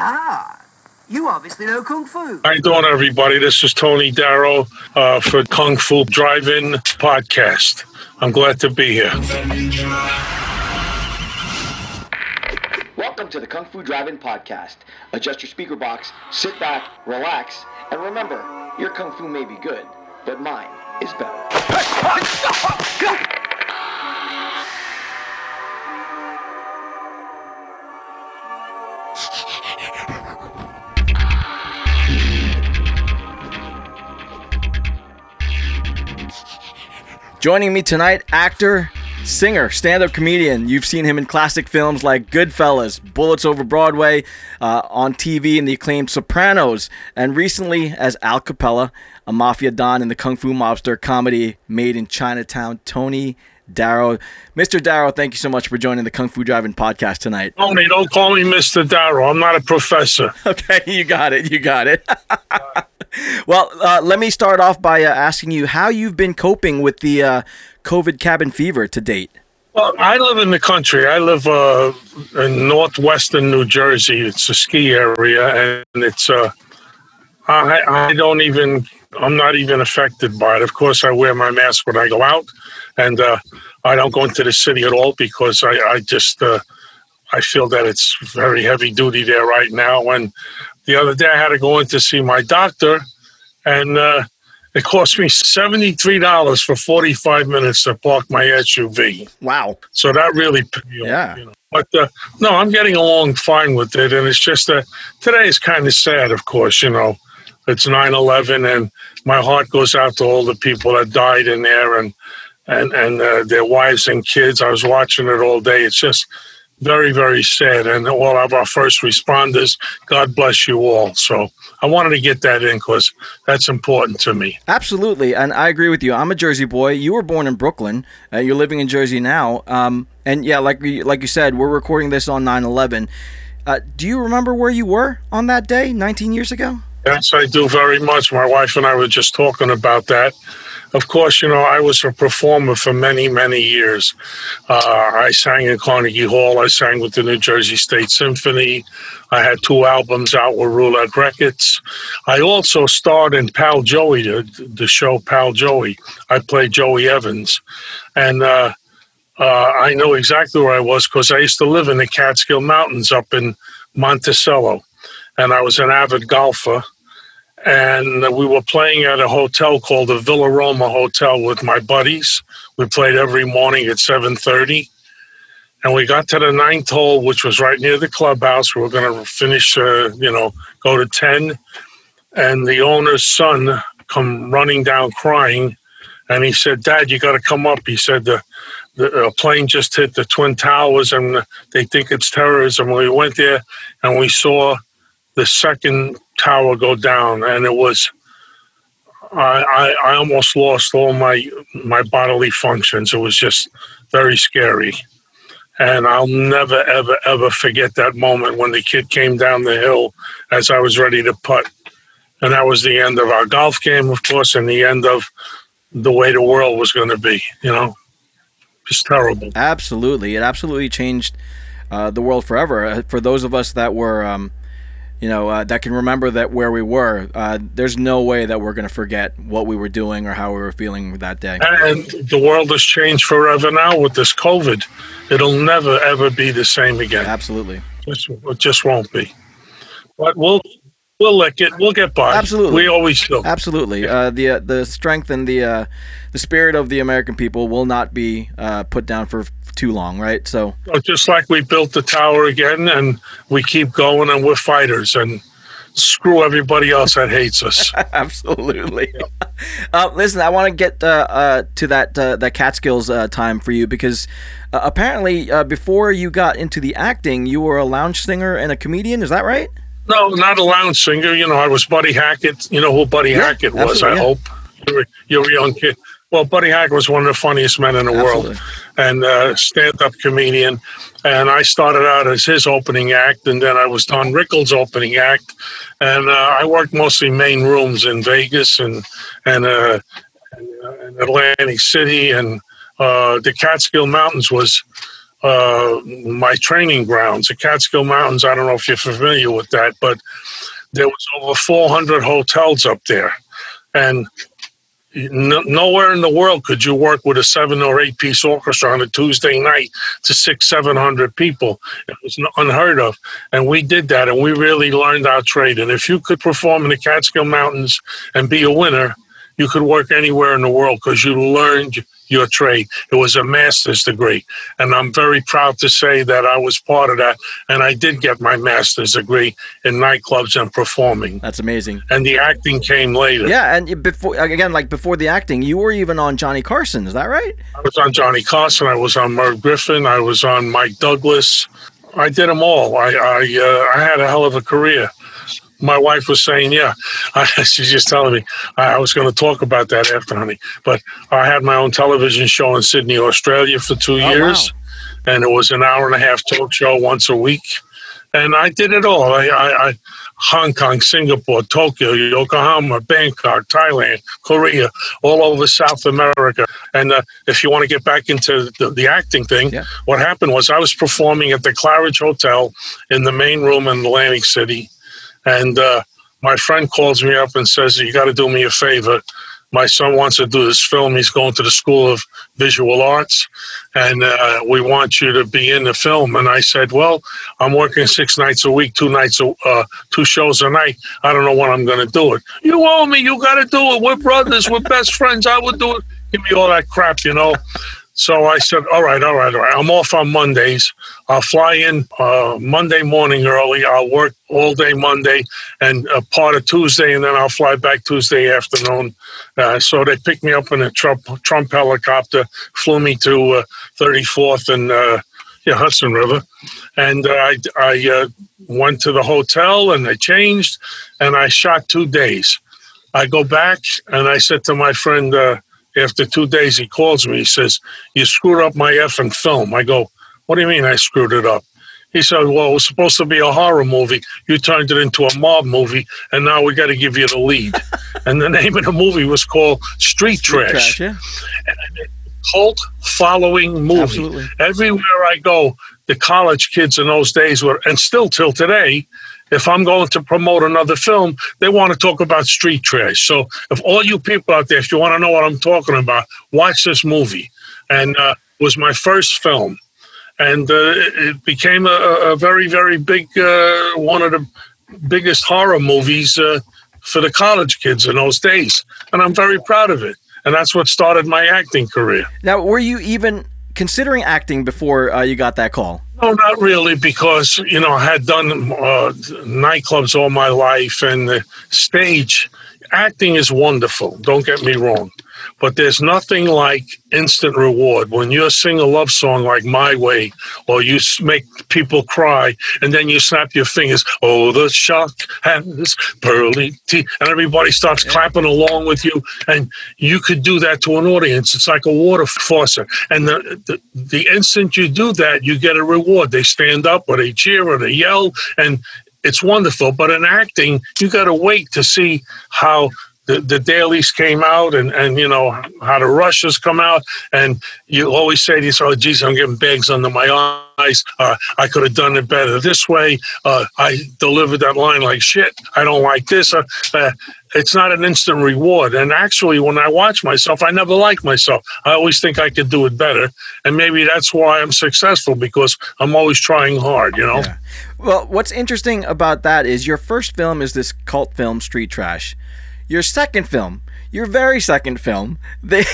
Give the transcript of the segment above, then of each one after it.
Ah, you obviously know Kung Fu. How you doing, everybody? This is Tony Darrow uh, for Kung Fu Drive-In Podcast. I'm glad to be here. Welcome to the Kung Fu Drive-In Podcast. Adjust your speaker box, sit back, relax, and remember, your Kung Fu may be good, but mine is better. Joining me tonight, actor, singer, stand up comedian. You've seen him in classic films like Goodfellas, Bullets Over Broadway, uh, on TV in the acclaimed Sopranos, and recently as Al Capella, a mafia don in the Kung Fu Mobster comedy Made in Chinatown. Tony Darrow. Mr. Darrow, thank you so much for joining the Kung Fu Drive-In podcast tonight. Tony, don't call me Mr. Darrow. I'm not a professor. Okay, you got it. You got it. well, uh, let me start off by uh, asking you how you've been coping with the uh, COVID cabin fever to date. Well, I live in the country. I live uh, in northwestern New Jersey. It's a ski area, and it's uh, I, I don't even. I'm not even affected by it. Of course, I wear my mask when I go out, and uh, I don't go into the city at all because I, I just uh, I feel that it's very heavy duty there right now. And the other day, I had to go in to see my doctor, and uh, it cost me seventy three dollars for forty five minutes to park my SUV. Wow. So that really, Yeah. You know, but uh, no, I'm getting along fine with it, and it's just that today is kind of sad. Of course, you know, it's 9/11, and my heart goes out to all the people that died in there, and and and uh, their wives and kids. I was watching it all day. It's just very, very sad, and all of our first responders. God bless you all. So I wanted to get that in because that's important to me. Absolutely, and I agree with you. I'm a Jersey boy. You were born in Brooklyn. Uh, you're living in Jersey now. Um, and yeah, like like you said, we're recording this on 9/11. Uh, do you remember where you were on that day, 19 years ago? Yes, I do very much. My wife and I were just talking about that. Of course, you know, I was a performer for many, many years. Uh, I sang in Carnegie Hall. I sang with the New Jersey State Symphony. I had two albums out with Roulette Records. I also starred in Pal Joey, the, the show Pal Joey. I played Joey Evans. And uh, uh, I know exactly where I was because I used to live in the Catskill Mountains up in Monticello. And I was an avid golfer and we were playing at a hotel called the Villa Roma Hotel with my buddies. We played every morning at seven thirty, and we got to the ninth hole, which was right near the clubhouse. We were going to finish, uh, you know, go to ten, and the owner's son come running down crying, and he said, "Dad, you got to come up." He said the. The uh, plane just hit the twin towers, and they think it's terrorism. We went there, and we saw the second tower go down, and it was I, I, I almost lost all my my bodily functions. It was just very scary, and I'll never ever ever forget that moment when the kid came down the hill as I was ready to putt, and that was the end of our golf game, of course, and the end of the way the world was going to be. You know, just terrible. Absolutely, it absolutely changed uh, the world forever. Uh, For those of us that were, um, you know, uh, that can remember that where we were, uh, there's no way that we're going to forget what we were doing or how we were feeling that day. And the world has changed forever now with this COVID. It'll never ever be the same again. Absolutely. Just, it just won't be. But we'll we'll lick it. We'll get by. Absolutely. We always do. Absolutely. Uh, the uh, the strength and the uh, the spirit of the American people will not be uh, put down for too long, right? So Just like we built the tower again, and we keep going, and we're fighters, and screw everybody else that hates us. absolutely. uh, listen, I want to get uh, uh, to that uh, that Catskills uh, time for you because uh, apparently uh, before you got into the acting, you were a lounge singer and a comedian. Is that right? no, not a lounge singer. You know, I was Buddy Hackett. You know who Buddy Yeah, Hackett was? I yeah. hope you're, you're a young kid. Well, Buddy Hackett was one of the funniest men in the Absolutely. world, and uh, stand-up comedian. And I started out as his opening act, and then I was Don Rickles' opening act. And uh, I worked mostly main rooms in Vegas and and, uh, and, uh, and Atlantic City, and uh, the Catskill Mountains was uh, my training grounds, the Catskill Mountains. I don't know if you're familiar with that, but there was over 400 hotels up there, and no, nowhere in the world could you work with a seven or eight piece orchestra on a Tuesday night to six, seven hundred people. It was unheard of. And we did that and we really learned our trade. And if you could perform in the Catskill Mountains and be a winner, you could work anywhere in the world because you learned your trade. It was a master's degree. And I'm very proud to say that I was part of that. And I did get my master's degree in nightclubs and performing. That's amazing. And the acting came later. Yeah. And before, again, like before the acting, you were even on Johnny Carson. Is that right? I was on Johnny Carson. I was on Merv Griffin. I was on Mike Douglas. I did them all. I, I, uh, I had a hell of a career my wife was saying, yeah, I, she's just telling me I, I was going to talk about that after, honey. But I had my own television show in Sydney, Australia for two oh, years, wow. and it was an hour and a half talk show once a week, and I did it all. I, I, I Hong Kong, Singapore, Tokyo, Yokohama, Bangkok, Thailand, Korea, all over South America. And uh, if you want to get back into the, the acting thing, yeah. what happened was I was performing at the Claridge Hotel in the main room in Atlantic City and uh, my friend calls me up and says, You got to do me a favor. My son wants to do this film. He's going to the School of Visual Arts, and uh, we want you to be in the film. And I said, Well, I'm working six nights a week, two nights, a, uh, two shows a night. I don't know when I'm going to do it. You owe me. You got to do it. We're brothers. We're best friends. I would do it. Give me all that crap, you know. So I said, all right, all right, all right. I'm off on Mondays. I'll fly in uh, Monday morning early. I'll work all day Monday and a part of Tuesday, and then I'll fly back Tuesday afternoon. Uh, so they picked me up in a Trump, Trump helicopter, flew me to uh, 34th and uh, yeah, Hudson River. And uh, I, I uh, went to the hotel and I changed and I shot two days. I go back and I said to my friend, after two days, he calls me. He says, You screwed up my effing film. I go, What do you mean I screwed it up? He said, Well, it was supposed to be a horror movie. You turned it into a mob movie, and now we got to give you the lead. and the name of the movie was called Street, Street Trash. Trash yeah. Cult following movie. Absolutely. Everywhere I go, the college kids in those days were, and still till today, if I'm going to promote another film, they want to talk about street trash. So if all you people out there, if you want to know what I'm talking about, watch this movie. And uh, was my first film. And uh, it became a, a, very, very big, uh, one of the biggest horror movies uh, for the college kids in those days. And I'm very proud of it. And that's what started my acting career. Now, were you even considering acting before uh, you got that call? No, not really, because you know I had done uh, nightclubs all my life, and the stage acting is wonderful. Don't get me wrong, but there's nothing like instant reward when you sing a love song like My Way, or you make people cry, and then you snap your fingers. Oh, the shock has pearly teeth, and everybody starts clapping along with you, and you could do that to an audience. It's like a water faucet, and the, the the instant you do that, you get a reward. They stand up, or they cheer, or they yell, and it's wonderful. But in acting, you got to wait to see how the, the dailies came out and, and, you know, how the rushes come out. And you always say to yourself, oh, geez, I'm getting bags under my eyes. Uh, I could have done it better this way. Uh, I delivered that line like shit. I don't like this. Uh, uh it's not an instant reward. And actually, when I watch myself, I never like myself. I always think I could do it better. And maybe that's why I'm successful because I'm always trying hard, you know? Yeah. Well, what's interesting about that is your first film is this cult film, Street Trash. Your second film, your very second film, they,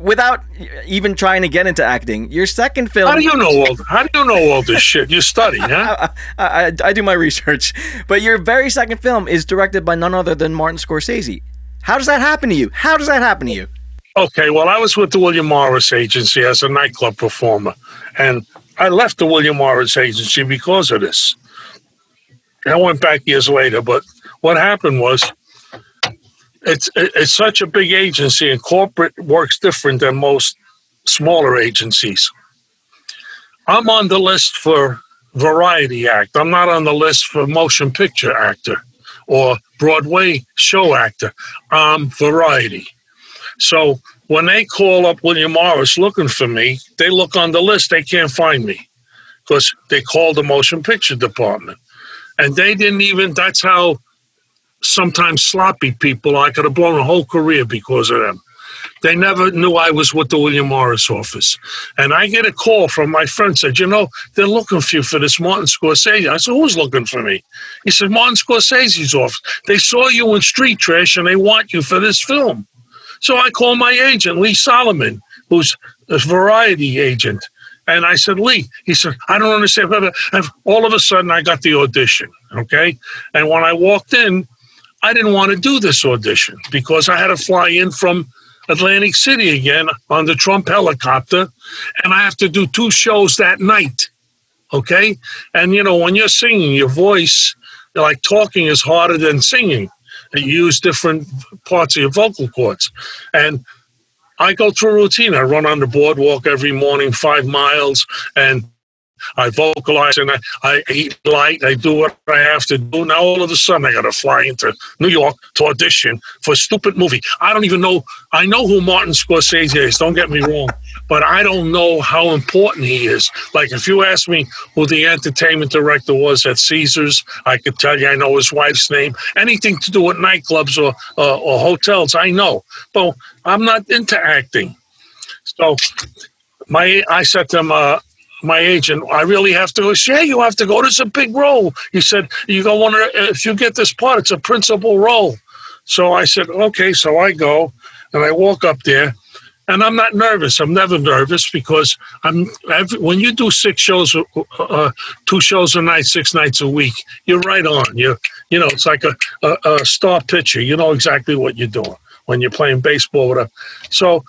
without even trying to get into acting, your second film. How do you know all? How do you know all this shit? You study, huh? I, I, I do my research, but your very second film is directed by none other than Martin Scorsese. How does that happen to you? How does that happen to you? Okay, well, I was with the William Morris Agency as a nightclub performer, and I left the William Morris Agency because of this. I went back years later, but what happened was it's it's such a big agency and corporate works different than most smaller agencies. I'm on the list for variety act. I'm not on the list for motion picture actor or Broadway show actor. I'm variety. So when they call up William Morris looking for me, they look on the list, they can't find me. because they called the motion picture department. And they didn't even, that's how sometimes sloppy people, I could have blown a whole career because of them. They never knew I was with the William Morris office. And I get a call from my friend, said, you know, they're looking for you for this Martin Scorsese. I said, who's looking for me? He said, Martin Scorsese's office. They saw you in Street Trash and they want you for this film. So I call my agent, Lee Solomon, who's a variety agent. And I said, Lee, he said, I don't understand. And all of a sudden, I got the audition. Okay. And when I walked in, I didn't want to do this audition because I had to fly in from Atlantic City again on the Trump helicopter, and I have to do two shows that night. Okay. And, you know, when you're singing, your voice, like talking is harder than singing. You use different parts of your vocal cords. And I go through a routine. I run on the boardwalk every morning, five miles, and I vocalize and I, I eat light. I do what I have to do. Now all of a sudden I got to fly into New York to audition for a stupid movie. I don't even know. I know who Martin Scorsese is. Don't get me wrong, but I don't know how important he is. Like if you ask me who the entertainment director was at Caesars, I could tell you. I know his wife's name. Anything to do with nightclubs or uh, or hotels, I know. But I'm not into acting. So my I said to him, uh, my agent, I really have to go. Yeah, you have to go. Is a big role. He said, you go wonder if you get this part, it's a principal role. So I said, okay. So I go and I walk up there and I'm not nervous. I'm never nervous because I'm. Every, when you do six shows, uh, uh, two shows a night, six nights a week, you're right on. You, you know, it's like a, a, a star pitcher. You know exactly what you're doing when you're playing baseball. Whatever. So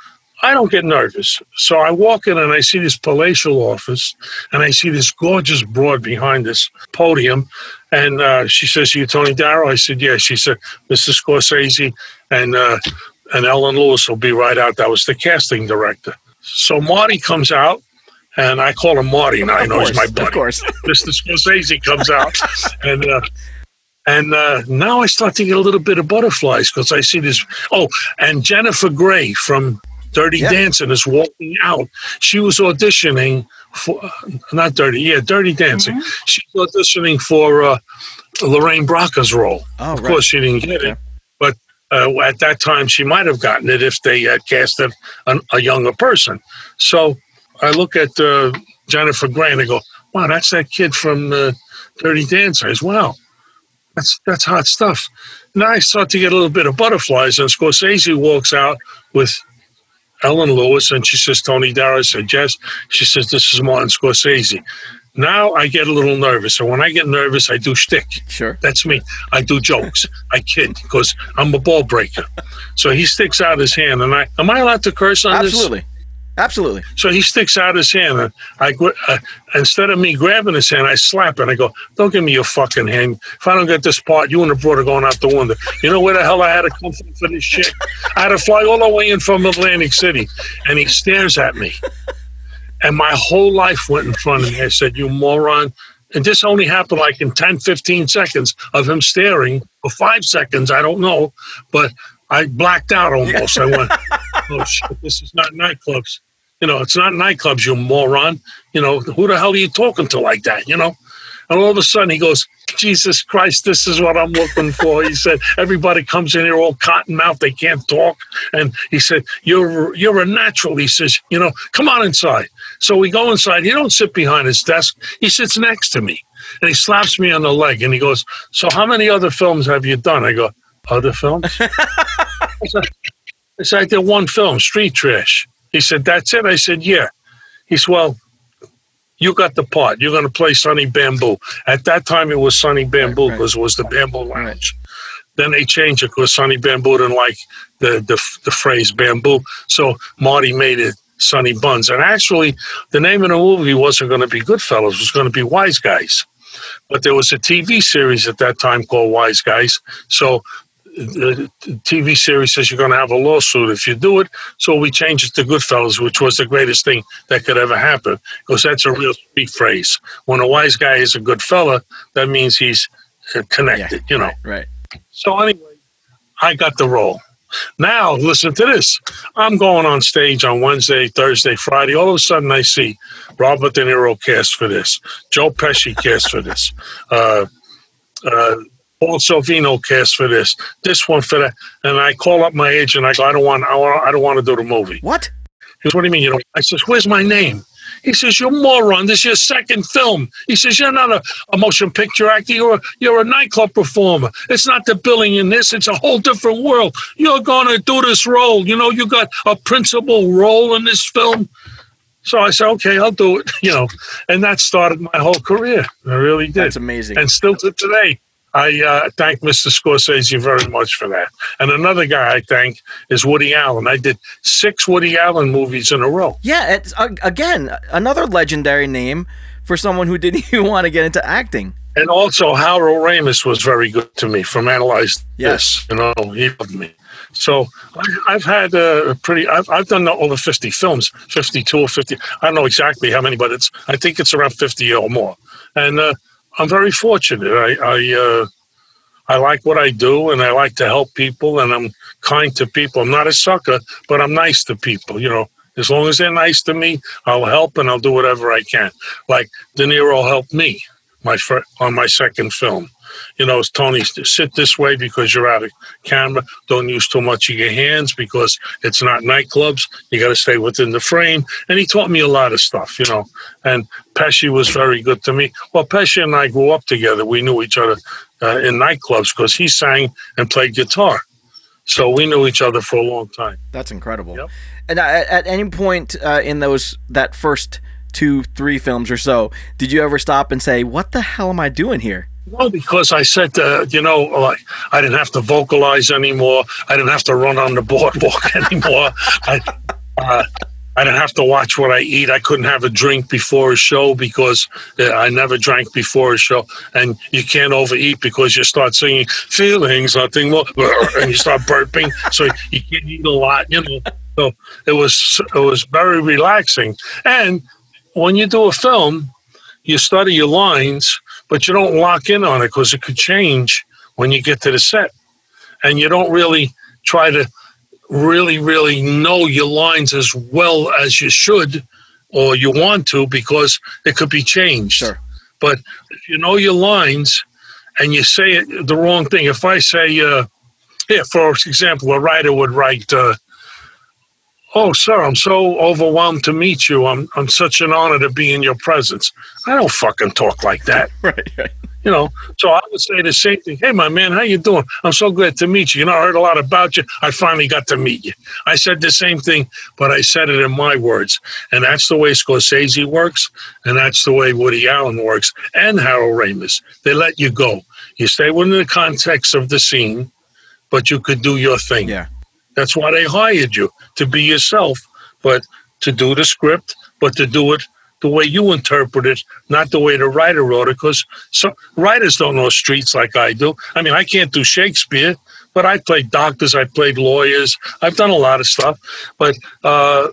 I don't get nervous. So I walk in and I see this palatial office and I see this gorgeous broad behind this podium. And uh, she says, You Tony Darrow? I said, Yeah. She said, Mr. Scorsese and, uh, and Ellen Lewis will be right out. That was the casting director. So Marty comes out and I call him Marty now. I know course, he's my buddy. Of course. Mr. Scorsese comes out and uh, and uh, now I start to get a little bit of butterflies because I see this. Oh, and Jennifer Grey from Dirty yeah. Dancing is walking out. She was auditioning for not Dirty, yeah, Dirty Dancing. Mm-hmm. She's auditioning for uh, Lorraine Bracco's role. Oh, of right. course, she didn't get okay. it, but uh, at that time she might have gotten it if they had casted an, a younger person. So I look at uh, Jennifer Grey and I go, "Wow, that's that kid from uh, Dirty Dancing." as well. That's that's hot stuff. Now I start to get a little bit of butterflies, and Scorsese walks out with Ellen Lewis, and she says, Tony Darrow said, yes. She says, this is Martin Scorsese. Now I get a little nervous. And when I get nervous, I do shtick. Sure. That's me. I do jokes. I kid because I'm a ball breaker. So he sticks out his hand, and I, am I allowed to curse on Absolutely. this? Absolutely. Absolutely. So he sticks out his hand, and I uh, instead of me grabbing his hand, I slap it. I go, "Don't give me your fucking hand. If I don't get this part, you and the brother going out the window." You know where the hell I had to come from for this shit? I had to fly all the way in from Atlantic City, and he stares at me, and my whole life went in front of me. I said, "You moron." And this only happened like in 10, 15 seconds of him staring, or five seconds, I don't know. But I blacked out almost. I went, oh shit, this is not nightclubs. You know, it's not nightclubs, you moron. You know, who the hell are you talking to like that, you know? And all of a sudden he goes, Jesus Christ, this is what I'm looking for. He said, everybody comes in here all cotton mouth, they can't talk. And he said, You're you're a natural. He says, you know, come on inside. So we go inside. He don't sit behind his desk. He sits next to me. And he slaps me on the leg and he goes, So how many other films have you done? I go, Other films? I said, I did one film, Street Trash. He said, That's it? I said, Yeah. He said, Well, you got the part. You're going to play Sonny Bamboo. At that time, it was Sonny Bamboo because right, right. it was the Bamboo Lounge. Then they changed it because Sonny Bamboo didn't like the, the, the phrase bamboo. So Marty made it Sonny Buns. And actually, the name of the movie wasn't going to be Goodfellas, it was going to be Wise Guys. But there was a TV series at that time called Wise Guys. So the TV series says you're going to have a lawsuit if you do it. So we changed it to Goodfellas, which was the greatest thing that could ever happen because that's a real street phrase. When a wise guy is a good fella, that means he's uh, connected, yeah, you know. Right, right. So anyway, I got the role. Now, listen to this. I'm going on stage on Wednesday, Thursday, Friday. All of a sudden, I see Robert De Niro cast for this, Joe Pesci cast for this, uh, uh, Paul Sorvino cast for this, this one for that, and I call up my agent. I go, I don't want, I, want, I don't want to do the movie. What? He goes, What do you mean? You know? I says, Where's my name? He says, "You're moron! This is your second film." He says, "You're not a, a motion picture actor. You're a, you're a nightclub performer. It's not the billing in this. It's a whole different world. You're going to do this role. You know, you got a principal role in this film." So I said, "Okay, I'll do it." You know, and that started my whole career. I really did. That's amazing. And still to today, I uh, thank Mr. Scorsese very much for that. And another guy I thank is Woody Allen. I did six Woody Allen movies in a row. Yeah, it's uh, again another legendary name for someone who didn't even want to get into acting. And also, Harold Ramis was very good to me from Analyze Yes. This. You know, he loved me. So I- I've had a pretty. I've, I've done over fifty films, fifty-two or fifty. I don't know exactly how many, but it's. I think it's around fifty or more. And uh, I'm very fortunate. I I, uh, I like what I do, and I like to help people, and I'm kind to people. I'm not a sucker, but I'm nice to people. You know, as long as they're nice to me, I'll help and I'll do whatever I can. Like De Niro helped me my on my second film. You know, Tony, sit this way because you're out of camera. Don't use too much of your hands because it's not nightclubs. You got to stay within the frame. And he taught me a lot of stuff, you know. And Pesci was very good to me. Well, Pesci and I grew up together. We knew each other uh, in nightclubs because he sang and played guitar. So we knew each other for a long time. That's incredible. Yep. And at, at any point uh, in those that first two, three films or so, did you ever stop and say, "What the hell am I doing here"? Well, because I said, uh, you know, like I didn't have to vocalize anymore. I didn't have to run on the boardwalk anymore. I, uh, I didn't have to watch what I eat. I couldn't have a drink before a show because uh, I never drank before a show. And you can't overeat because you start singing feelings, nothing more, and you start burping. So you can't eat a lot, you know. So it was it was very relaxing. And when you do a film, you study your lines, but you don't lock in on it because it could change when you get to the set. And you don't really try to really, really know your lines as well as you should or you want to because it could be changed. Sure. But if you know your lines and you say it the wrong thing, if I say, uh, yeah, for example, a writer would write, uh, Oh, sir, I'm so overwhelmed to meet you. I'm, I'm such an honor to be in your presence. I don't fucking talk like that. Right. right. You know, so I would say the same thing. Hey, my man, how you doing? I'm so glad to meet you. You know, I heard a lot about you. I finally got to meet you. I said the same thing, but I said it in my words, and that's the way Scorsese works, and that's the way Woody Allen works, and Harold Ramis. They let you go. You stay within the context of the scene, but you could do your thing. Yeah. That's why they hired you to be yourself, but to do the script, but to do it the way you interpret it, not the way the writer wrote it. Because some writers don't know streets like I do. I mean, I can't do Shakespeare, but I played doctors, I played lawyers, I've done a lot of stuff. But uh,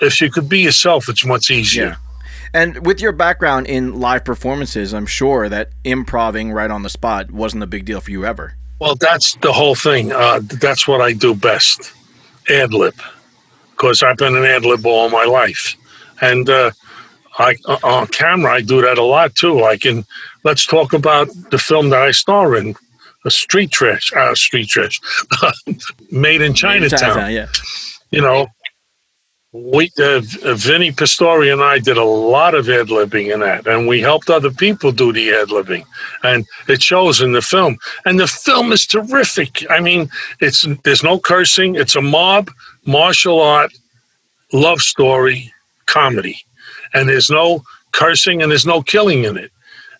if you could be yourself, it's much easier. Yeah. And with your background in live performances, I'm sure that improving right on the spot wasn't a big deal for you ever. Well, that's the whole thing. Uh, that's what I do best, ad lib, because I've been an ad lib all my life, and uh, I uh, on camera I do that a lot too. Like in, let's talk about the film that I star in, a street trash, uh, street trash, made in Chinatown. Chinatown, yeah. You know, we uh, Vinny Pastore and I did a lot of ad libbing in that, and we helped other people do the ad libbing, and it shows in the film. And the film is terrific. I mean, it's there's no cursing. It's a mob martial art love story comedy, and there's no cursing and there's no killing in it.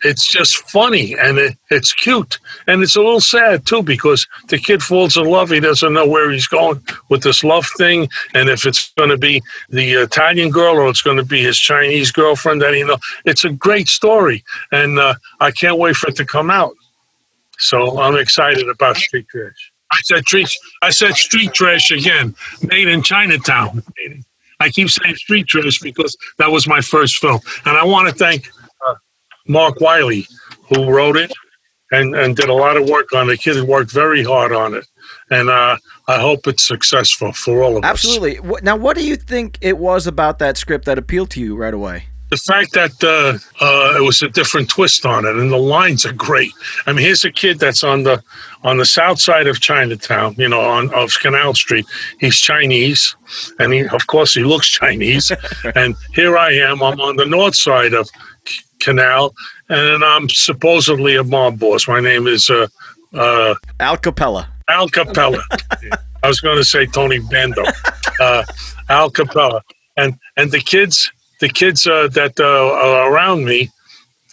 It's just funny and it, it's cute and it's a little sad too because the kid falls in love. He doesn't know where he's going with this love thing, and if it's going to be the Italian girl or it's going to be his Chinese girlfriend. That you know, it's a great story, and uh, I can't wait for it to come out. So I'm excited about Street Trash. I said street. I said street trash again, made in Chinatown. I keep saying street trash because that was my first film, and I want to thank Mark Wiley who wrote it and and did a lot of work on it. The kid worked very hard on it, and uh, I hope it's successful for all of Absolutely. us. Absolutely. Now, what do you think it was about that script that appealed to you right away? the fact that uh, uh, it was a different twist on it, and the lines are great. I mean, here's a kid that's on the on the south side of Chinatown, you know, on of Canal Street. He's Chinese, and he, of course, he looks Chinese. and here I am. I'm on the north side of Canal, and I'm supposedly a mob boss. My name is uh, uh, Al Capella. Al Capella. I was going to say Tony Bando. Uh, Al Capella, and and the kids the kids uh, that uh, are around me,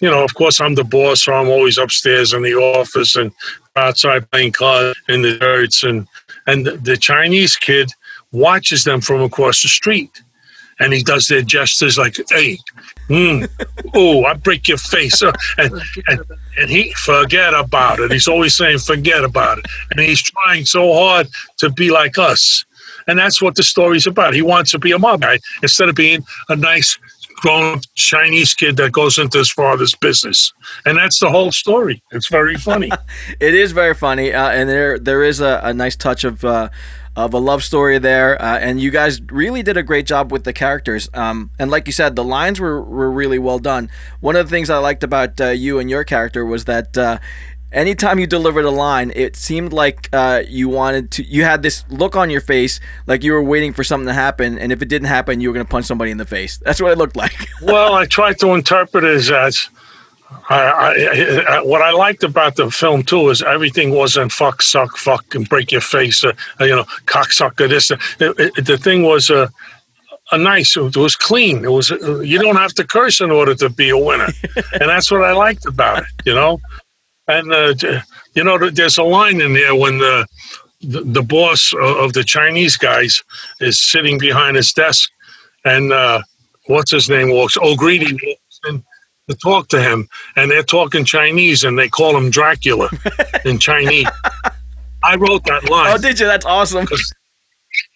you know, of course, I'm the boss, so I'm always upstairs in the office and outside playing cards in the dirts. And, and the Chinese kid watches them from across the street. And he does their gestures like, hey, mm, oh, I break your face. Uh, and, and, and he, forget about it. He's always saying, forget about it. And he's trying so hard to be like us. And that's what the story's about. He wants to be a mob guy instead of being a nice grown up Chinese kid that goes into his father's business. And that's the whole story. It's very funny. it is very funny. Uh, and there there is a, a nice touch of. Uh, of a love story there, uh, and you guys really did a great job with the characters. Um, and like you said, the lines were, were really well done. One of the things I liked about uh, you and your character was that uh, anytime you delivered a line, it seemed like uh, you wanted to. You had this look on your face, like you were waiting for something to happen, and if it didn't happen, you were going to punch somebody in the face. That's what it looked like. well, I tried to interpret it as. I, I, I, what I liked about the film too is everything wasn't fuck, suck, fuck, and break your face, uh, you know, cocksucker. This, uh, it, it, the thing was uh, a nice. It was clean. It was. Uh, you don't have to curse in order to be a winner, and that's what I liked about it. You know, and uh, you know, there's a line in there when the the, the boss of the Chinese guys is sitting behind his desk, and uh, what's his name walks. O'Grady walks in to talk to him, and they're talking Chinese, and they call him Dracula in Chinese. I wrote that line. Oh, did you? That's awesome.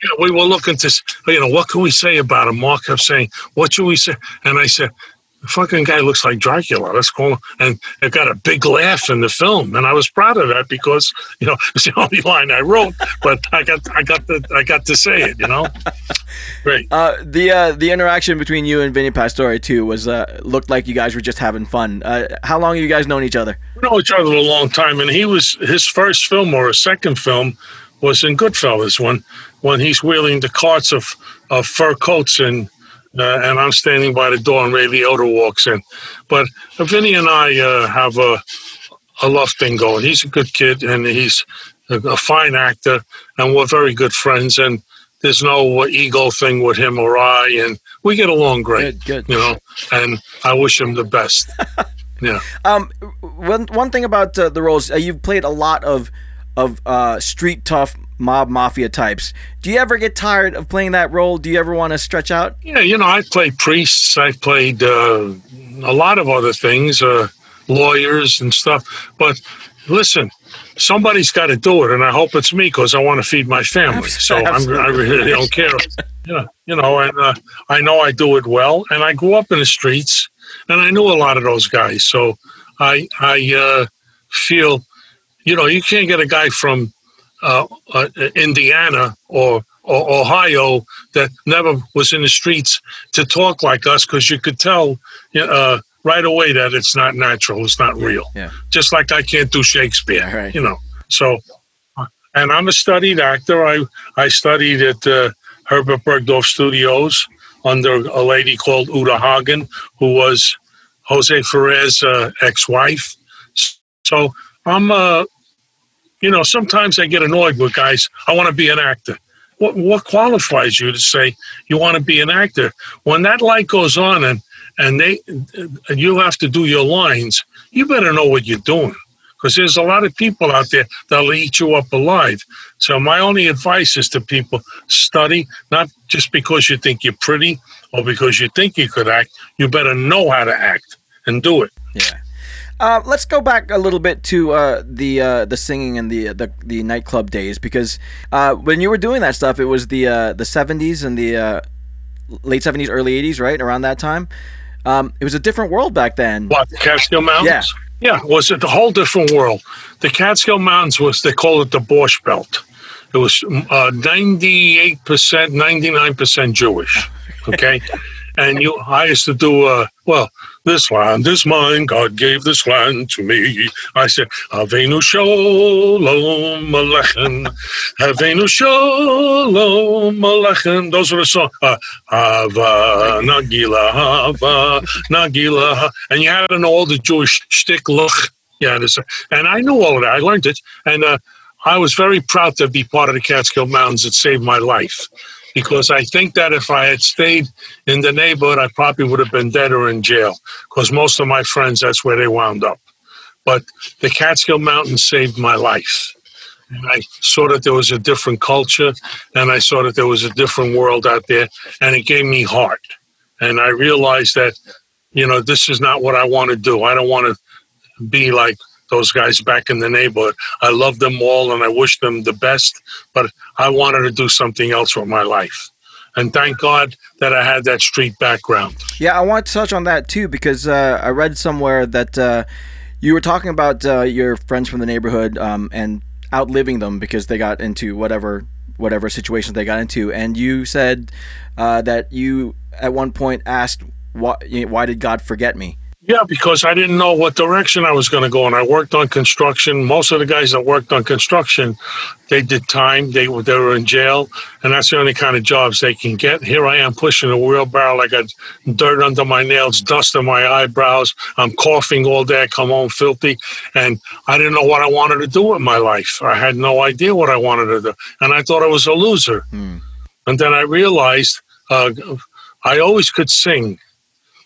You know, we were looking to, you know, what can we say about him? Mark kept saying, "What should we say?" And I said, the fucking guy looks like Dracula. Let's call him. And it got a big laugh in the film, and I was proud of that because you know it's the only line I wrote, but I got I got the I got to say it. You know, great. Uh, the uh, the interaction between you and Vinny Pastore too was uh, looked like you guys were just having fun. Uh, how long have you guys known each other? We know each other a long time, and he was his first film or second film was in Goodfellas when when he's wheeling the carts of, of fur coats and uh, and I'm standing by the door, and Ray Liotta walks in. But Vinny and I uh, have a, a love thing going. He's a good kid, and he's a, a, fine actor, and we're very good friends. And there's no ego thing with him or I, and we get along great. Good, good. You know, and I wish him the best. yeah. Um, one one thing about uh, the roles, uh, you've played a lot of of uh, street tough mob mafia types. Do you ever get tired of playing that role? Do you ever want to stretch out? Yeah, you know, I've played priests. I've played uh, a lot of other things, uh, lawyers and stuff. But listen, somebody's got to do it, and I hope it's me because I want to feed my family. So I'm, I really don't care. Yeah, you know, and uh, I know I do it well, and I grew up in the streets, and I knew a lot of those guys. So I I uh, feel, you know, you can't get a guy from uh, uh, Indiana or, or, Ohio that never was in the streets to talk like us because you could tell uh, right away that it's not natural, it's not yeah, real. Yeah. Just like I can't do Shakespeare, right. you know. So, and I'm a studied actor. I I studied at uh, Herbert Berghof Studios under a lady called Uta Hagen, who was Jose Ferrer's uh, ex-wife. So I'm uh, you know, sometimes I get annoyed with guys. I want to be an actor. What what qualifies you to say you want to be an actor? When that light goes on and and they and you have to do your lines, you better know what you're doing because there's a lot of people out there that'll eat you up alive. So my only advice is to people: study, not just because you think you're pretty or because you think you could act. You better know how to act and do it. Yeah. Uh, let's go back a little bit to uh, the uh, the singing and the, the the nightclub days because uh, when you were doing that stuff, it was the uh, the seventies and the uh, late seventies, early eighties, right around that time. Um, it was a different world back then. What Catskill Mountains? Yeah. Yeah, was it was a whole different world. The Catskill Mountains was they call it the Borscht Belt. It was uh, ninety-eight percent, ninety-nine percent Jewish. Okay, and you, I used to do uh, well. This land is mine. God gave this land to me. I said, Avenu Shalom Aleichem. Avenu Shalom Aleichem. Those are the songs. Uh, Hava Nagila Hava Nagila. And you had know all the Jewish shtick look. Yeah, this, and I knew all of that. I learned it, and uh, I was very proud to be part of the Catskill Mountains. It saved my life because I think that if I had stayed in the neighborhood, I probably would have been dead or in jail because most of my friends, that's where they wound up. But the Catskill Mountains saved my life. And I saw that there was a different culture and I saw that there was a different world out there and it gave me heart. And I realized that, you know, this is not what I want to do. I don't want to be like those guys back in the neighborhood. I love them all and I wish them the best, but I wanted to do something else with my life. And thank God that I had that street background. Yeah, I want to touch on that too because uh, I read somewhere that uh, you were talking about uh, your friends from the neighborhood um, and outliving them because they got into whatever whatever situations they got into, and you said uh, that you at one point asked why why did God forget me? Yeah, because I didn't know what direction I was going to go, and I worked on construction. Most of the guys that worked on construction, they did time. They were they were in jail, and that's the only kind of jobs they can get. Here I am pushing a wheelbarrow. I got dirt under my nails, dust on my eyebrows. I'm coughing all day. I come home filthy, and I didn't know what I wanted to do with my life. I had no idea what I wanted to do, and I thought I was a loser. Hmm. And then I realized uh, I always could sing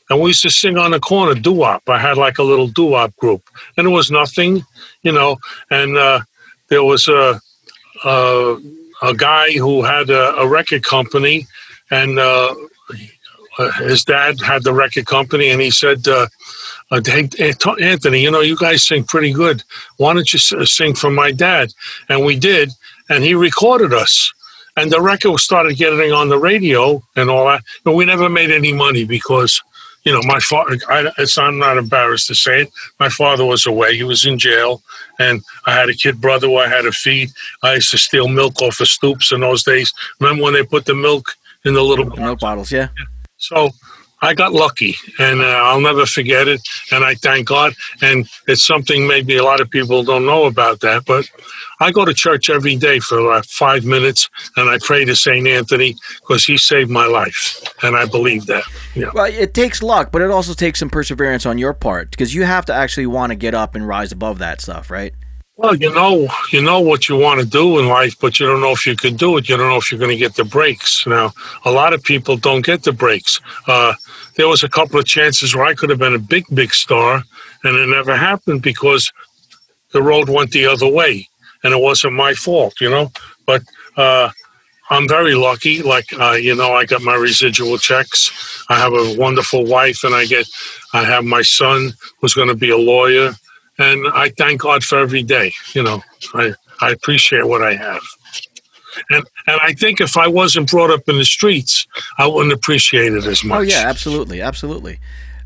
and we used to sing on the corner doo-wop. I had like a little doo-wop group, and it was nothing, you know. And uh, there was a, a, a guy who had a, a record company, and uh, his dad had the record company, and he said, uh, uh Anthony, you know you guys sing pretty good. Why don't you sing for my dad?" And we did, and he recorded us and the record started getting on the radio and all that. But we never made any money because you know, my father, I, I'm not embarrassed to say it. My father was away. He was in jail. And I had a kid brother who I had to feed. I used to steal milk off the stoops in those days. Remember when they put the milk in the little milk bottles? Yeah. So I got lucky, and uh, I'll never forget it. And I thank God. And it's something maybe a lot of people don't know about that, but I go to church every day for like five minutes, and I pray to Saint Anthony because he saved my life, and I believe that. Yeah. Well, it takes luck, but it also takes some perseverance on your part because you have to actually want to get up and rise above that stuff, right? Well, you know, you know what you want to do in life, but you don't know if you can do it. You don't know if you're going to get the breaks. Now, a lot of people don't get the breaks. Uh, there was a couple of chances where I could have been a big, big star, and it never happened because the road went the other way, and it wasn't my fault, you know. But uh, I'm very lucky. Like uh, you know, I got my residual checks. I have a wonderful wife, and I get, I have my son who's going to be a lawyer and I thank God for every day. You know, I, I appreciate what I have. And and I think if I wasn't brought up in the streets, I wouldn't appreciate it as much. Oh yeah, absolutely, absolutely.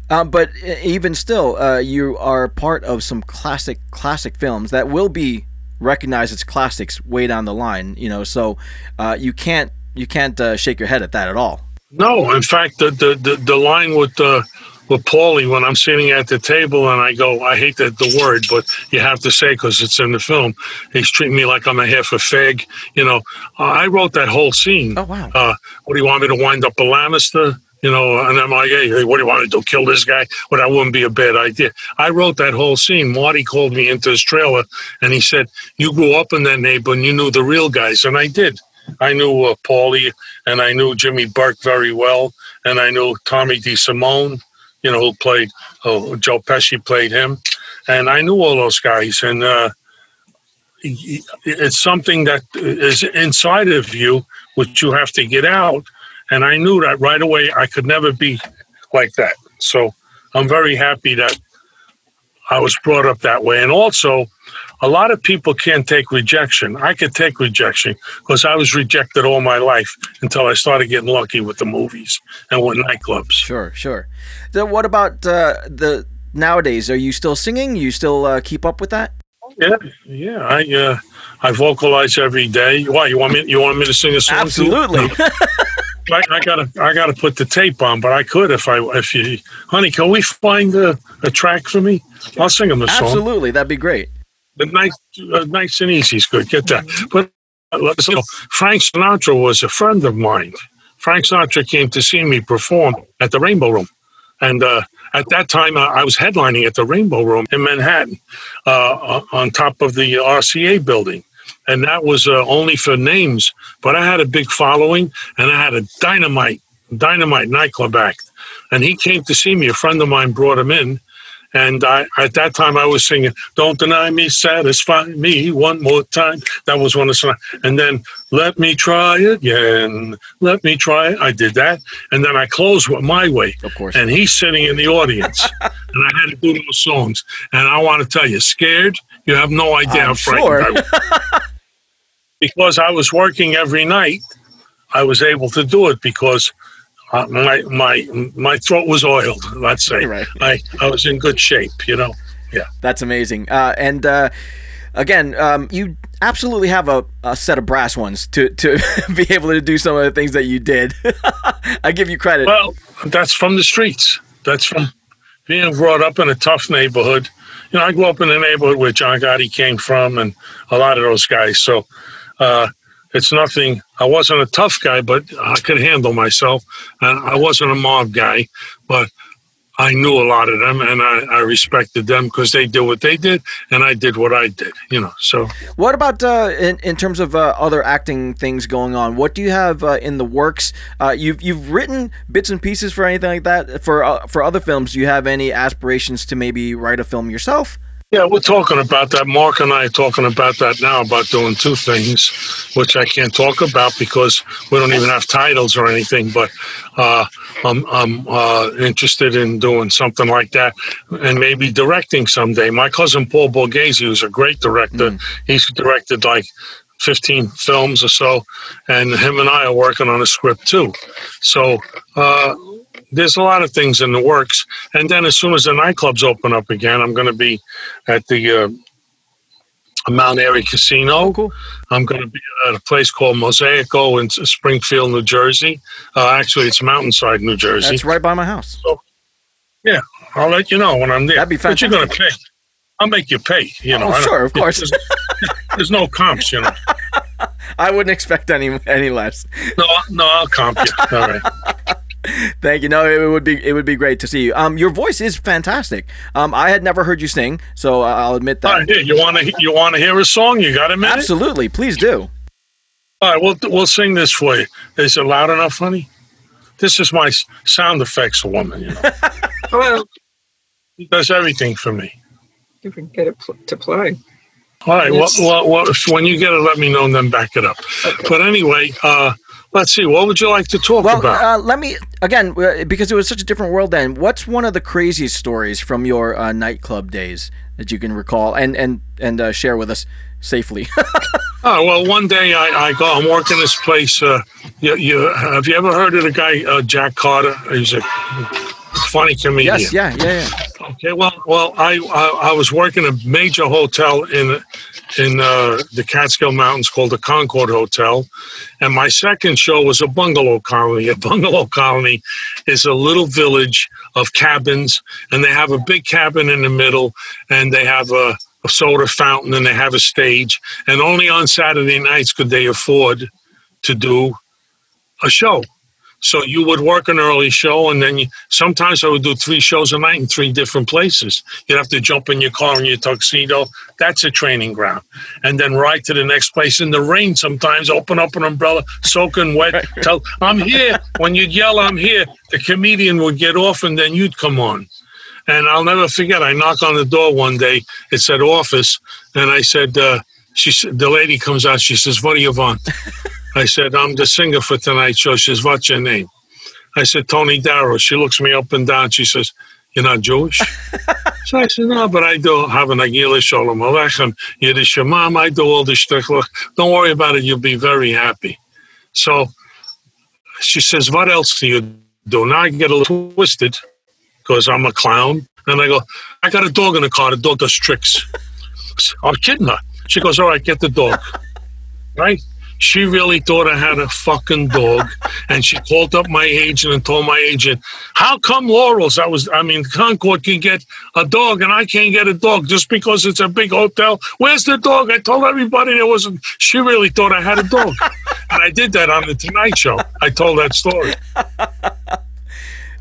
Um, but even still, uh, you are part of some classic classic films that will be recognized as classics way down the line. You know, so uh, you can't you can't uh, shake your head at that at all. No, in fact, the the the, the line with the with Paulie when I'm sitting at the table and I go, I hate that the word, but you have to say because it's in the film. He's treating me like I'm a half a fag. You know, uh, I wrote that whole scene. Oh wow! Uh, what do you want me to wind up a Lannister? You know, and I'm like, hey, what do you want me to do? Kill this guy? Well, that wouldn't be a bad idea. I wrote that whole scene. Marty called me into his trailer and he said, You grew up in that neighborhood and you knew the real guys. And I did. I knew uh, Paulie and I knew Jimmy Burke very well. And I knew Tommy DeSimone you know, who played, oh, Joe Pesci played him. And I knew all those guys. And uh, it's something that is inside of you, which you have to get out. And I knew that right away I could never be like that. So I'm very happy that I was brought up that way. And also, a lot of people can't take rejection. I could take rejection because I was rejected all my life until I started getting lucky with the movies and with nightclubs. Sure, sure. So what about uh, the nowadays? Are you still singing? You still uh, keep up with that? Yeah, yeah. I uh, I vocalize every day. Why you want me? You want me to sing a song? Absolutely. I, I gotta I gotta put the tape on, but I could if I if you, honey. Can we find a, a track for me? I'll sing him a song. Absolutely. That'd be great. The nice, uh, nice and easy is good. Get that. But uh, know, Frank Sinatra was a friend of mine. Frank Sinatra came to see me perform at the Rainbow Room, and uh, at that time I was headlining at the Rainbow Room in Manhattan, uh, on top of the RCA building, and that was uh, only for names. But I had a big following, and I had a dynamite, dynamite nightclub act, and he came to see me. A friend of mine brought him in. And I, at that time, I was singing "Don't Deny Me, Satisfy Me One More Time." That was one of the songs. And then "Let Me Try Again," "Let Me Try." I did that, and then I closed with "My Way." Of course. And he's sitting in the audience, and I had to do those songs. And I want to tell you, scared. You have no idea I'm how frightened sure. I was. because I was working every night. I was able to do it because uh, my my my throat was oiled. Let's say Right. I I was in good shape. You know. Yeah. That's amazing. Uh, and uh, again, um, you absolutely have a, a set of brass ones to, to be able to do some of the things that you did. I give you credit. Well, that's from the streets. That's from being brought up in a tough neighborhood. You know, I grew up in a neighborhood where John Gotti came from, and a lot of those guys. So uh, it's nothing. I wasn't a tough guy, but I could handle myself. And I wasn't a mob guy, but I knew a lot of them, and I, I respected them because they did what they did, and I did what I did. You know, so What about uh, in in terms of uh, other acting things going on? What do you have uh, in the works? Uh, you've you've written bits and pieces for anything like that for uh, for other films. Do you have any aspirations to maybe write a film yourself? Yeah, we're talking about that. Mark and I are talking about that now about doing two things, which I can't talk about because we don't even have titles or anything. But uh, I'm, I'm uh, interested in doing something like that and maybe directing someday. My cousin Paul Borghese, who's a great director, he's directed like 15 films or so, and him and I are working on a script too. So, uh, there's a lot of things in the works. And then as soon as the nightclubs open up again, I'm going to be at the uh, Mount Airy Casino. Oh, cool. I'm going to be at a place called Mosaico in Springfield, New Jersey. Uh, actually, it's Mountainside, New Jersey. That's right by my house. Yeah, I'll let you know when I'm there. That'd be But you're going to pay. I'll make you pay. You know. Oh, sure, of course. There's, there's no comps, you know. I wouldn't expect any any less. No, no, I'll comp you. All right. Thank you. No, it would be it would be great to see you. Um, your voice is fantastic. Um, I had never heard you sing, so I'll admit that. right, here, you want to you want to hear a song? You got a minute? Absolutely, please do. All right, we'll we'll sing this for you. Is it loud enough, honey? This is my sound effects woman. You know, Well, she does everything for me. if we can get it pl- to play. All right. Well, Yes. well, well, if- when you get it, let me know and then back it up. But anyway, uh, let's see. What would you like to talk Well, about? uh, let me again uh, because it was such a different world then. What's one of the craziest stories from your uh, nightclub days that you can recall and and and uh, share with us safely? oh well, one day I, I go. I'm working this place. Uh, you, you have you ever heard of the guy uh, Jack Carter? He's a funny comedian. yes, yeah, yeah, yeah. Okay, well, well, I, I I was working a major hotel in in uh, the Catskill Mountains called the Concord Hotel, and my second show was a bungalow colony. A bungalow colony is a little village of cabins, and they have a big cabin in the middle, and they have a, a soda fountain, and they have a stage, and only on Saturday nights could they afford to do a show. So you would work an early show, and then you, sometimes I would do three shows a night in three different places. You'd have to jump in your car in your tuxedo. That's a training ground, and then ride to the next place in the rain. Sometimes open up an umbrella, soaking wet. Tell I'm here. When you'd yell, "I'm here," the comedian would get off, and then you'd come on. And I'll never forget. I knock on the door one day. It said office, and I said, uh, "She." said, The lady comes out. She says, "What do you want?" I said, I'm the singer for tonight's show. She says, What's your name? I said, Tony Darrow. She looks me up and down. She says, You're not Jewish? so I said, No, but I do have an Agila Shalom Aleichem, Yiddish Shemam. I do all the shtickler. Don't worry about it. You'll be very happy. So she says, What else do you do? Now I get a little twisted because I'm a clown And I go, I got a dog in the car. The dog does tricks. I'm kidding her. She goes, all right, get the dog. Right? She really thought I had a fucking dog. And she called up my agent and told my agent, how come Laurel's? I was, I mean, Concord can get a dog and I can't get a dog just because it's a big hotel. Where's the dog? I told everybody there wasn't. She really thought I had a dog. and I did that on the Tonight Show. I told that story.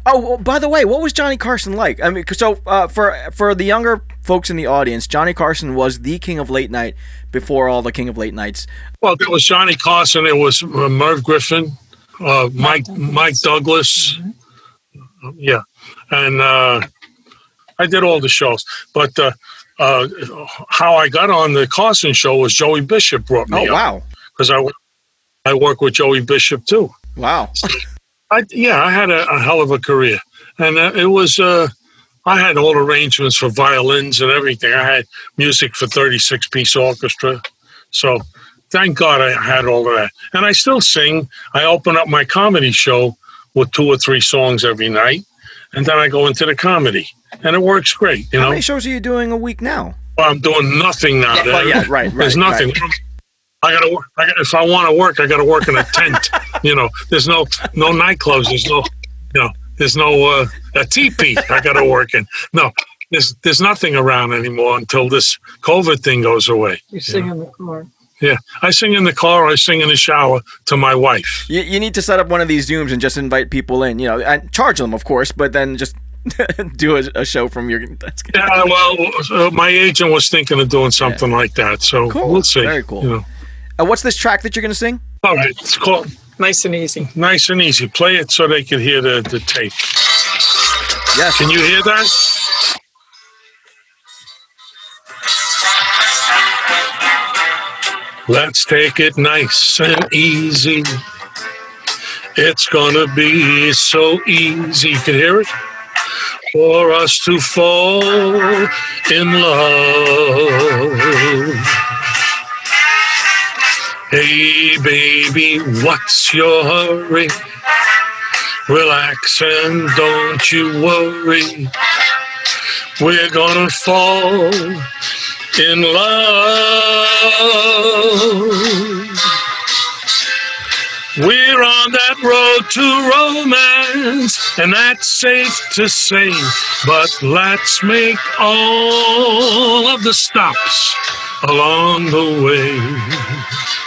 Oh, well, by the way, what was Johnny Carson like? I mean, so uh, for for the younger folks in the audience, Johnny Carson was the king of late night before all the king of late nights. Well, it was Johnny Carson. It was uh, Merv Griffin, uh, Mike Mike Douglas. Yeah, and uh, I did all the shows. But uh, uh, how I got on the Carson show was Joey Bishop brought me Oh wow, because I I work with Joey Bishop too. wow. I yeah, I had a, a hell of a career, and uh, it was. Uh, I had all arrangements for violins and everything. I had music for thirty-six piece orchestra, so thank God I had all of that. And I still sing. I open up my comedy show with two or three songs every night, and then I go into the comedy, and it works great. You How know, many shows are you doing a week now? Well, I'm doing nothing now. Yeah, well, yeah, right, There's right, nothing. I gotta work. I got, if I want to work, I gotta work in a tent. you know, there's no no nightclubs. There's no, you know, there's no uh, a teepee. I gotta work in. No, there's there's nothing around anymore until this COVID thing goes away. You sing in the car. Yeah, I sing in the car. I sing in the shower to my wife. You, you need to set up one of these Zooms and just invite people in, you know, and charge them, of course, but then just do a, a show from your. That's. Yeah, well, uh, my agent was thinking of doing something like that, so Cool. we'll see. Very cool. You know. Uh, what's this track that you're going to sing? All right, it's called Nice and easy. nice and easy. Play it so they can hear the, the tape. Yes. Can you hear that? Let's take it nice and easy. It's gonna be so easy. You can hear it? For us to fall in love. Hey, baby, what's your hurry? Relax and don't you worry. We're gonna fall in love. We're on that road to romance, and that's safe to say. But let's make all of the stops along the way.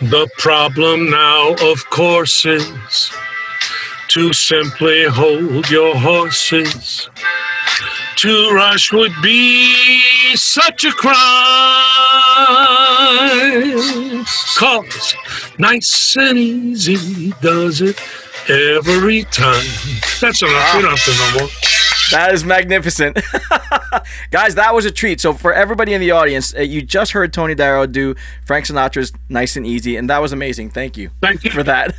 The problem now, of course, is to simply hold your horses. To rush would be such a crime. Cause nice and easy does it every time. That's enough. We don't have to know more. That is magnificent. Guys, that was a treat. So, for everybody in the audience, uh, you just heard Tony Darrow do Frank Sinatra's Nice and Easy, and that was amazing. Thank you Thank you. for that.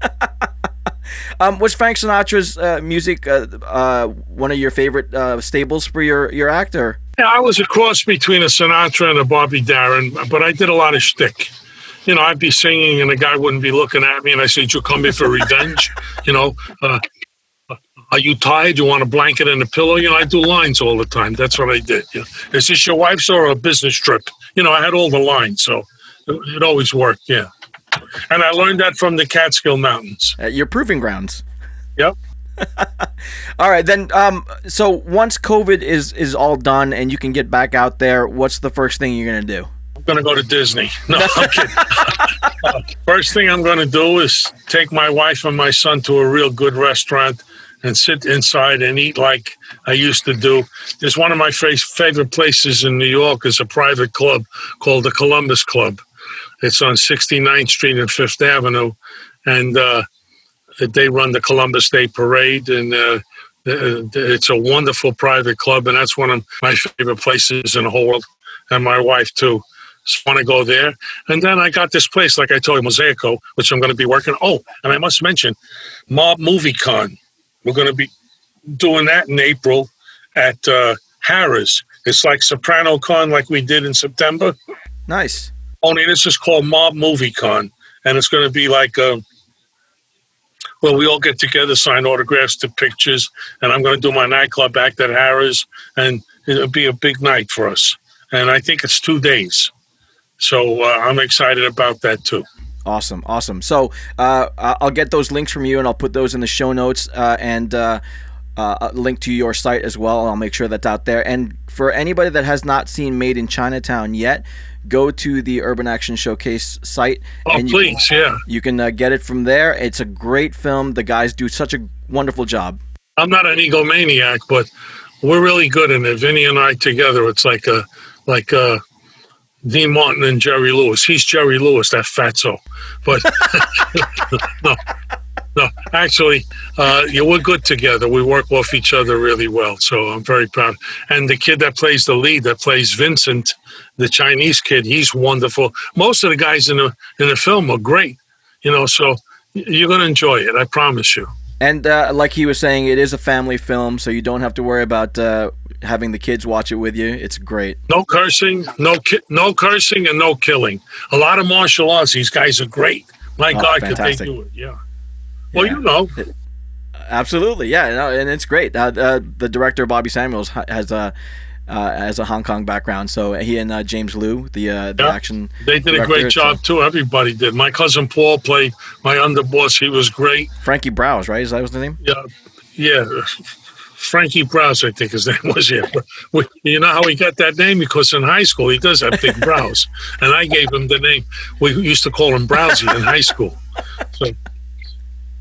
um, was Frank Sinatra's uh, music uh, uh, one of your favorite uh, staples for your, your actor? Yeah, I was a cross between a Sinatra and a Bobby Darin, but I did a lot of shtick. You know, I'd be singing and the guy wouldn't be looking at me, and I said, "You come here for revenge?" you know, uh, are you tired? You want a blanket and a pillow? You know, I do lines all the time. That's what I did. Know, is this your wife's or a business trip? You know, I had all the lines, so it, it always worked. Yeah, and I learned that from the Catskill Mountains. At your proving grounds. Yep. All right, then. Um, so once COVID is is all done and you can get back out there, what's the first thing you're gonna do? I'm going to go to Disney. No, I'm kidding. Uh, First thing I'm going to do is take my wife and my son to a real good restaurant and sit inside and eat like I used to do. There's one of my favorite places in New York is a private club called the Columbus Club. It's on 69th Street and Fifth Avenue, and uh, they run the Columbus Day Parade, and uh, it's a wonderful private club, and that's one of my favorite places in the whole world, and my wife too. Just want to go there. And then I got this place, like I told you, Mosaico, which I'm going to be working. Oh, and I must mention, Mob Movie Con. We're going to be doing that in April at uh, Harrah's. It's like Soprano Con, like we did in September. Nice. Only this is called Mob Movie Con, and it's going to be like uh, where we all get together, sign autographs, to pictures, and I'm going to do my nightclub act at Harrah's, and it'll be a big night for us. And I think it's two days, so uh, I'm excited about that too. Awesome, awesome. So uh, I'll get those links from you, and I'll put those in the show notes, uh, and uh, uh, a link to your site as well. I'll make sure that's out there. And for anybody that has not seen Made in Chinatown yet, go to the Urban Action Showcase site. Oh, and you please, can, yeah. You can uh, get it from there. It's a great film. The guys do such a wonderful job. I'm not an egomaniac, but we're really good in it. Vinny and I together, it's like a like a Dean Martin and Jerry Lewis. He's Jerry Lewis, that fatso. But no, no, actually, uh, yeah, we're good together. We work off each other really well. So I'm very proud. And the kid that plays the lead, that plays Vincent, the Chinese kid, he's wonderful. Most of the guys in the in the film are great. You know, so you're going to enjoy it. I promise you. And uh, like he was saying, it is a family film, so you don't have to worry about uh, having the kids watch it with you. It's great. No cursing, no ki- no cursing, and no killing. A lot of martial arts. These guys are great. My Oh, God, fantastic. could they do it? Yeah. Well, Yeah. you know, Absolutely, yeah, no, and it's great. Uh, uh, the director Bobby Samuels has a uh, has a Hong Kong background, so he and uh, James Liu, the uh, the Yeah. action, they did a director, great so- job too. Everybody did. My cousin Paul played my underboss. He was great. Frankie Browse, right? Is that was the name? Yeah, yeah. Frankie Browse, I think his name was. Yeah, you know how he got that name? Because in high school he does have big brows, and I gave him the name. We used to call him Browsy in high school. So,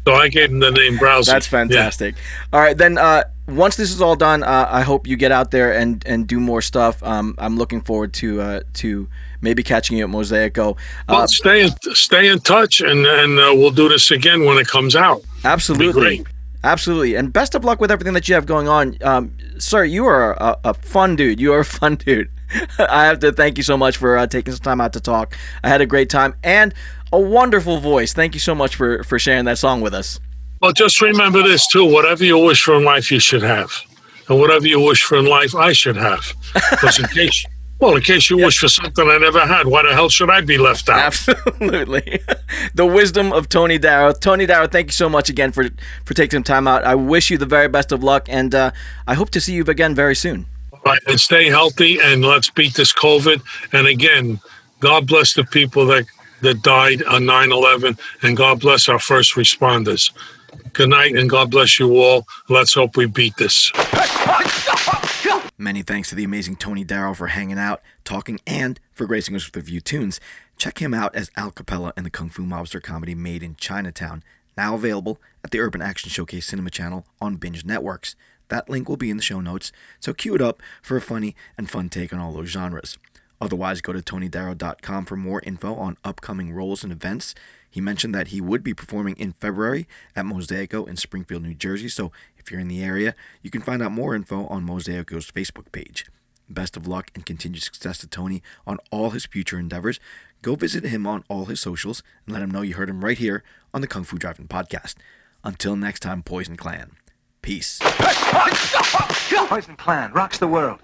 so I gave him the name Browsy. That's Yeah. fantastic. All right, then uh, once this is all done, uh, I hope you get out there and, and do more stuff. Um, I'm looking forward to uh, to maybe catching you at Mosaico. Uh, Well, stay in stay in touch, and and uh, we'll do this again when it comes out. absolutely, great. Absolutely, and best of luck with everything that you have going on, um, sir. You are a, a fun dude. You are a fun dude. I have to thank you so much for uh, taking some time out to talk. I had a great time and a wonderful voice. Thank you so much for for sharing that song with us. Well, just remember this too: whatever you wish for in life, you should have, and whatever you wish for in life, I should have. Because in case, well, in case you wish for something I never had, why the hell should I be left out? Absolutely. the wisdom of Tony Darrow. Tony Darrow, thank you so much again for for taking some time out. I wish you the very best of luck, and uh, I hope to see you again very soon. Right, and stay healthy, and let's beat this COVID. And again, God bless the people that that died on 9/11, and God bless our first responders. Good night, and God bless you all. Let's hope we beat this. Many thanks to the amazing Tony Darrow for hanging out, talking, and for gracing us with a few tunes. Check him out as Al Capella in the Kung Fu Mobster comedy Made in Chinatown, now available at the Urban Action Showcase Cinema channel on Binge Networks. That link will be in the show notes, so cue it up for a funny and fun take on all those genres. Otherwise, go to tonydarrow.com for more info on upcoming roles and events. He mentioned that he would be performing in February at Mosaico in Springfield, New Jersey, so if you're in the area, you can find out more info on Mosaico's Facebook page. Best of luck and continued success to Tony on all his future endeavors. Go visit him on all his socials and let him know you heard him right here on the Kung Fu Drive-In Podcast. Until next time, Poison Clan. Peace. Poison Clan rocks the world.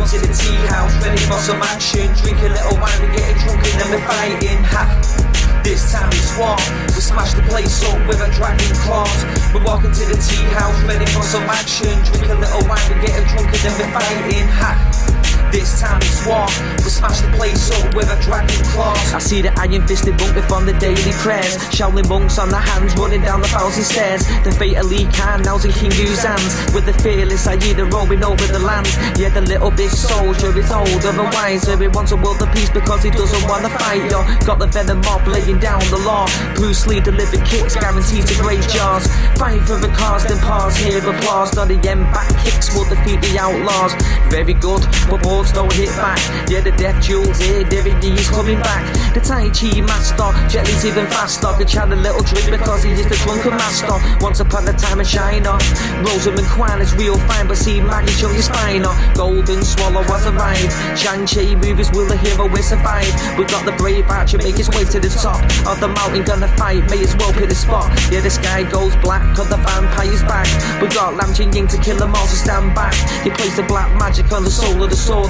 Walking to the tea house, ready for some action. Drink a little wine, we getting drunk and then we're fighting. Ha! This time it's war. We smash the place up with a dragon claws. We're walking to the tea house, ready for some action. Drink a little wine, we getting drunk and then we're fighting. Ha! This time it's war. We smash the place up with a dragon claws. I see the iron fisted monk from the daily prayers. Shaolin monks on their hands running down the thousand stairs. The fate of Lee Khan now's in King Hu's hands. With the fearless Aida roaming over the land. Yeah, the little big soldier is older and wiser. He wants a world of peace because he doesn't want to fight. Yo, got the venom mob laying down the law. Bruce Lee delivered kicks, guaranteed to break jaws. Fight for the cause, then pause, hear applause. Not the end back kicks will defeat the outlaws. Very good, but boy, swords hit back. Yeah, the death jewels here, Derek Lee's coming back. The Tai Chi master, Jet Li's even faster. Could chant a little drink because he is the drunken master. Once upon a time, a shiner. Rosamund Kwan is real fine, but see Maggie Cheung is finer. Golden Swallow was arrived. Chang Cheh movies will the hero will survive. We got the brave archer make his way to the top of the mountain, gonna fight. May as well pick the spot. Yeah, the sky goes black, cause the vampire's back. We got Lam Ching Ying to kill them all, so stand back. He plays the black magic on the soul of the sword,